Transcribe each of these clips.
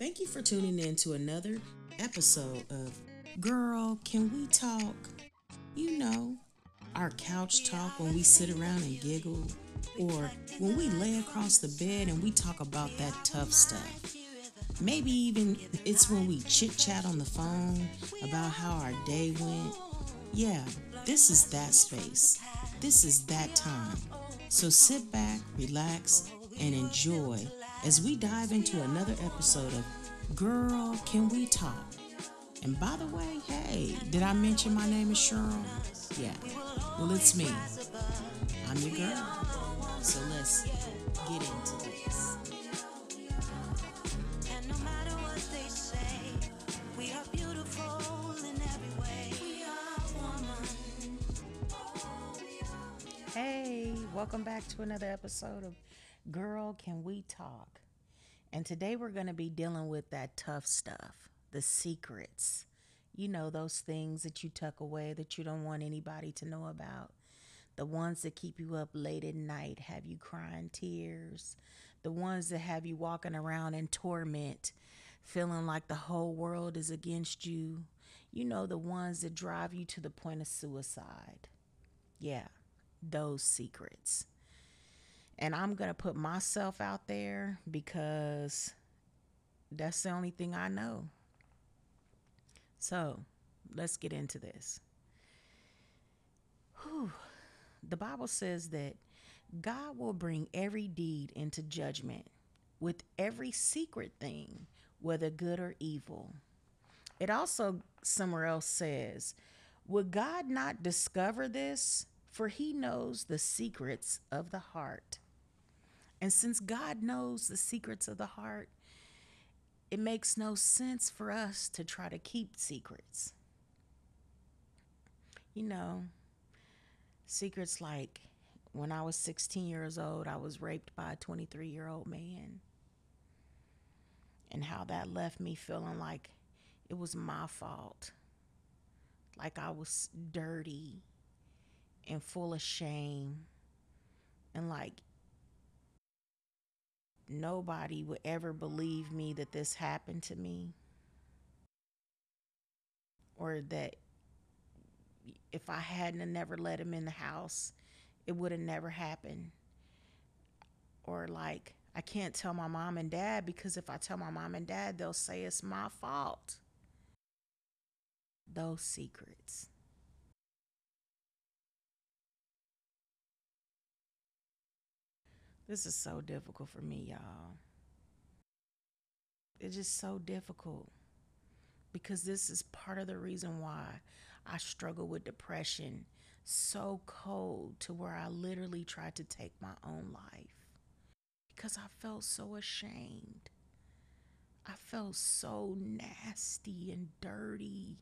Thank you for tuning in to another episode of Girl, Can We Talk? You know, our couch talk when we sit around and giggle, or when we lay across the bed and we talk about that tough stuff. Maybe even it's when we chit chat on the phone about how our day went. Yeah, this is that space. This is that time. So sit back, relax, and enjoy as we dive into another episode of Girl, Can We Talk? And by the way, hey, did I mention my name is Cheryl? Yeah, well, it's me. I'm your girl. So let's get into this. And no matter what they say, we are beautiful in every way. We are woman. Hey, welcome back to another episode of Girl Can We Talk? And today we're going to be dealing with that tough stuff, the secrets. You know, those things that you tuck away that you don't want anybody to know about. The ones that keep you up late at night, have you crying tears. The ones that have you walking around in torment, feeling like the whole world is against you. You know, the ones that drive you to the point of suicide. Yeah, those secrets. And I'm going to put myself out there because that's the only thing I know. So let's get into this. Whew. The Bible says that God will bring every deed into judgment with every secret thing, whether good or evil. It also somewhere else says, Would God not discover this? For he knows the secrets of the heart. And since God knows the secrets of the heart, it makes no sense for us to try to keep secrets. You know, secrets like when I was 16 years old, I was raped by a 23 year old man. And how that left me feeling like it was my fault. Like I was dirty and full of shame. And like nobody would ever believe me that this happened to me. Or that if I hadn't never let him in the house, it would have never happened. Or like I can't tell my mom and dad because if I tell my mom and dad, they'll say it's my fault. Those secrets. This is so difficult for me, y'all. It's just so difficult because this is part of the reason why I struggle with depression so cold to where I literally tried to take my own life because I felt so ashamed. I felt so nasty and dirty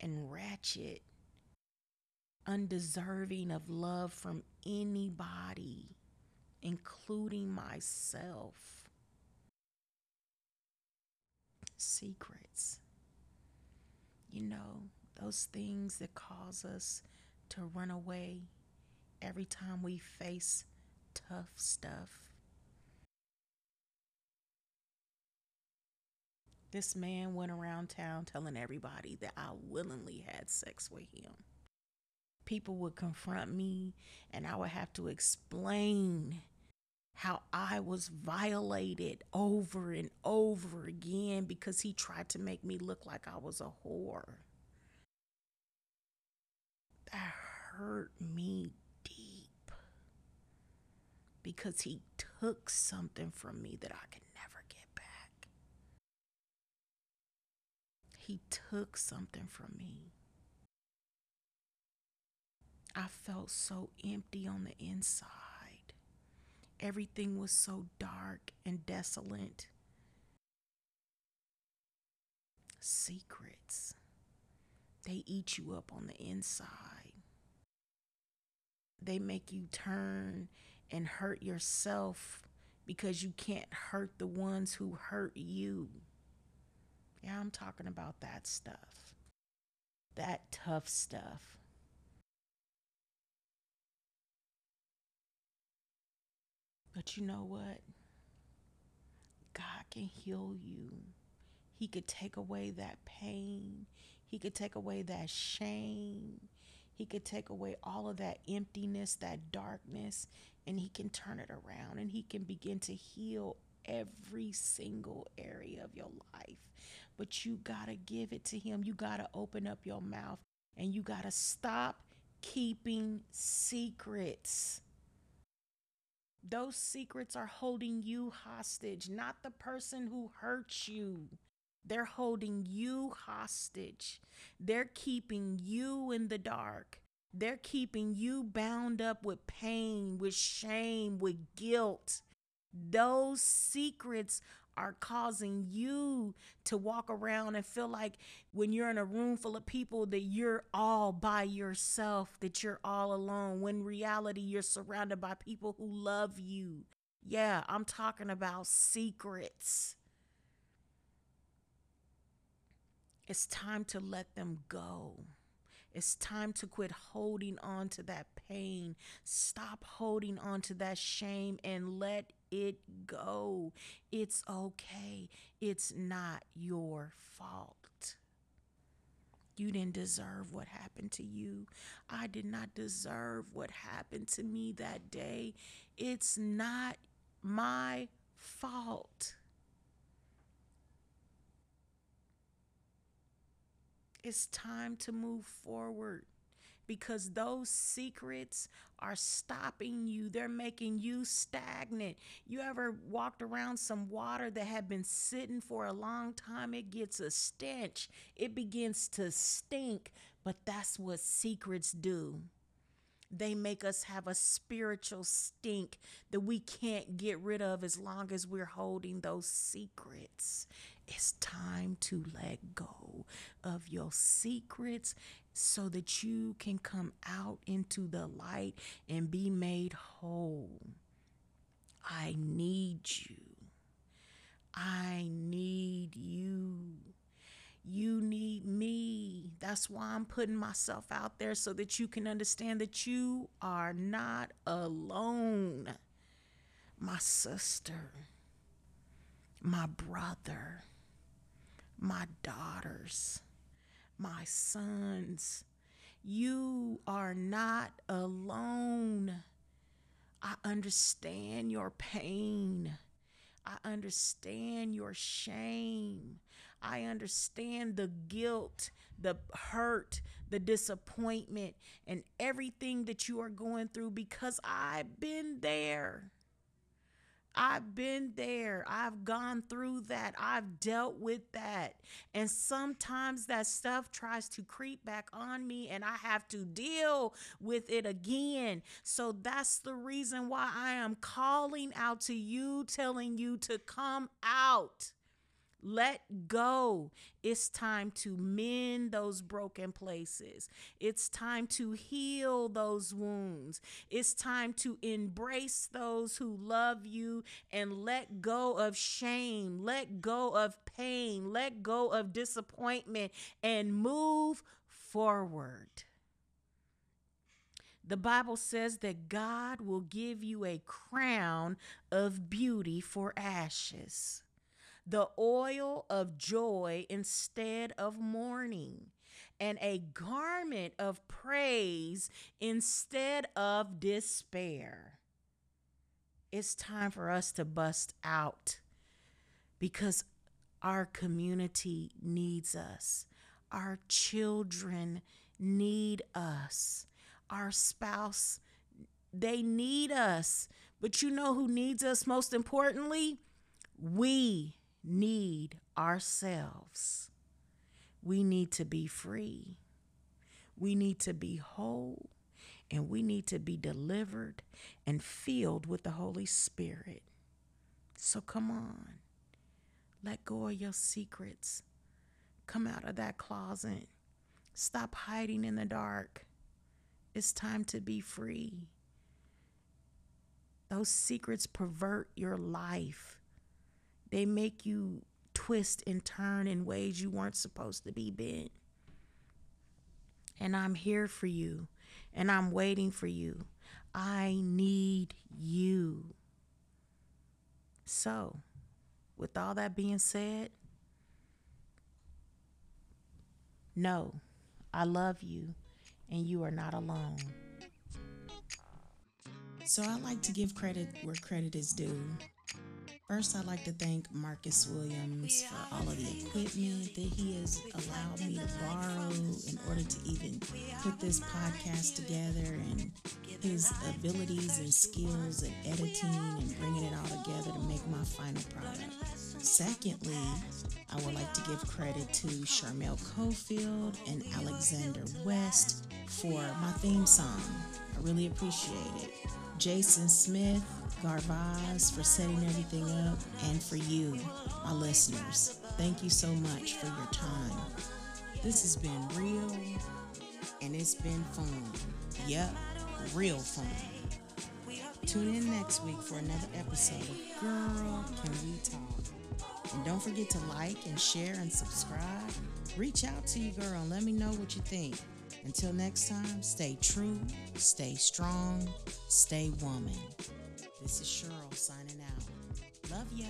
and ratchet, undeserving of love from anybody including myself. Secrets. You know, those things that cause us to run away every time we face tough stuff. This man went around town telling everybody that I willingly had sex with him people would confront me and I would have to explain how I was violated over and over again because he tried to make me look like I was a whore. That hurt me deep because he took something from me that I could never get back. He took something from me. I felt so empty on the inside. Everything was so dark and desolate. Secrets, they eat you up on the inside. They make you turn and hurt yourself because you can't hurt the ones who hurt you. Yeah, I'm talking about that stuff. That tough stuff. But you know what? God can heal you He could take away that pain. He could take away that shame. He could take away all of that emptiness, that darkness, and He can turn it around and He can begin to heal every single area of your life. But you got to give it to Him. You got to open up your mouth and you got to stop keeping secrets. Those secrets are holding you hostage, not the person who hurt you. They're holding you hostage. They're keeping you in the dark. They're keeping you bound up with pain, with shame, with guilt. Those secrets are causing you to walk around and feel like when you're in a room full of people that you're all by yourself, that you're all alone, when reality you're surrounded by people who love you. Yeah, I'm talking about secrets. It's time to let them go. It's time to quit holding on to that pain. Stop holding on to that shame and let it go. It's okay. It's not your fault. You didn't deserve what happened to you. I did not deserve what happened to me that day. It's not my fault. It's time to move forward because those secrets are stopping you. They're making you stagnant. You ever walked around some water that had been sitting for a long time? It gets a stench, it begins to stink, but that's what secrets do. They make us have a spiritual stink that we can't get rid of as long as we're holding those secrets. It's time to let go of your secrets so that you can come out into the light and be made whole. I need you. I need you. You need me. That's why I'm putting myself out there so that you can understand that you are not alone. My sister, my brother, my daughters, my sons, you are not alone. I understand your pain. I understand your shame. I understand the guilt, the hurt, the disappointment, and everything that you are going through because I've been there. I've been there. I've gone through that. I've dealt with that. And sometimes that stuff tries to creep back on me and I have to deal with it again. So that's the reason why I am calling out to you, telling you to come out. Let go. It's time to mend those broken places. It's time to heal those wounds. It's time to embrace those who love you and let go of shame, let go of pain, let go of disappointment, and move forward. The Bible says that God will give you a crown of beauty for ashes the oil of joy instead of mourning, and a garment of praise instead of despair. It's time for us to bust out because our community needs us. Our children need us. Our spouse, they need us. But you know who needs us most importantly? We need ourselves. We need to be free. We need to be whole. And we need to be delivered and filled with the Holy Spirit. So come on. Let go of your secrets. Come out of that closet. Stop hiding in the dark. It's time to be free. Those secrets pervert your life. They make you twist and turn in ways you weren't supposed to be bent. And I'm here for you, and I'm waiting for you. I need you. So, with all that being said, no, I love you, and you are not alone. So I like to give credit where credit is due. First, I'd like to thank Marcus Williams for all of the equipment that he has allowed me to borrow in order to even put this podcast together and his abilities and skills at editing and bringing it all together to make my final product. Secondly, I would like to give credit to Charmel Cofield and Alexander West for my theme song. I really appreciate it. Jason Smith, Garvaz for setting everything up, and for you, my listeners. Thank you so much for your time. This has been real and it's been fun. Yep, real fun. Tune in next week for another episode of Girl Can We Talk. And don't forget to like and share and subscribe. Reach out to you, girl, and let me know what you think. Until next time, stay true, stay strong, stay woman. This is Cheryl signing out. Love ya.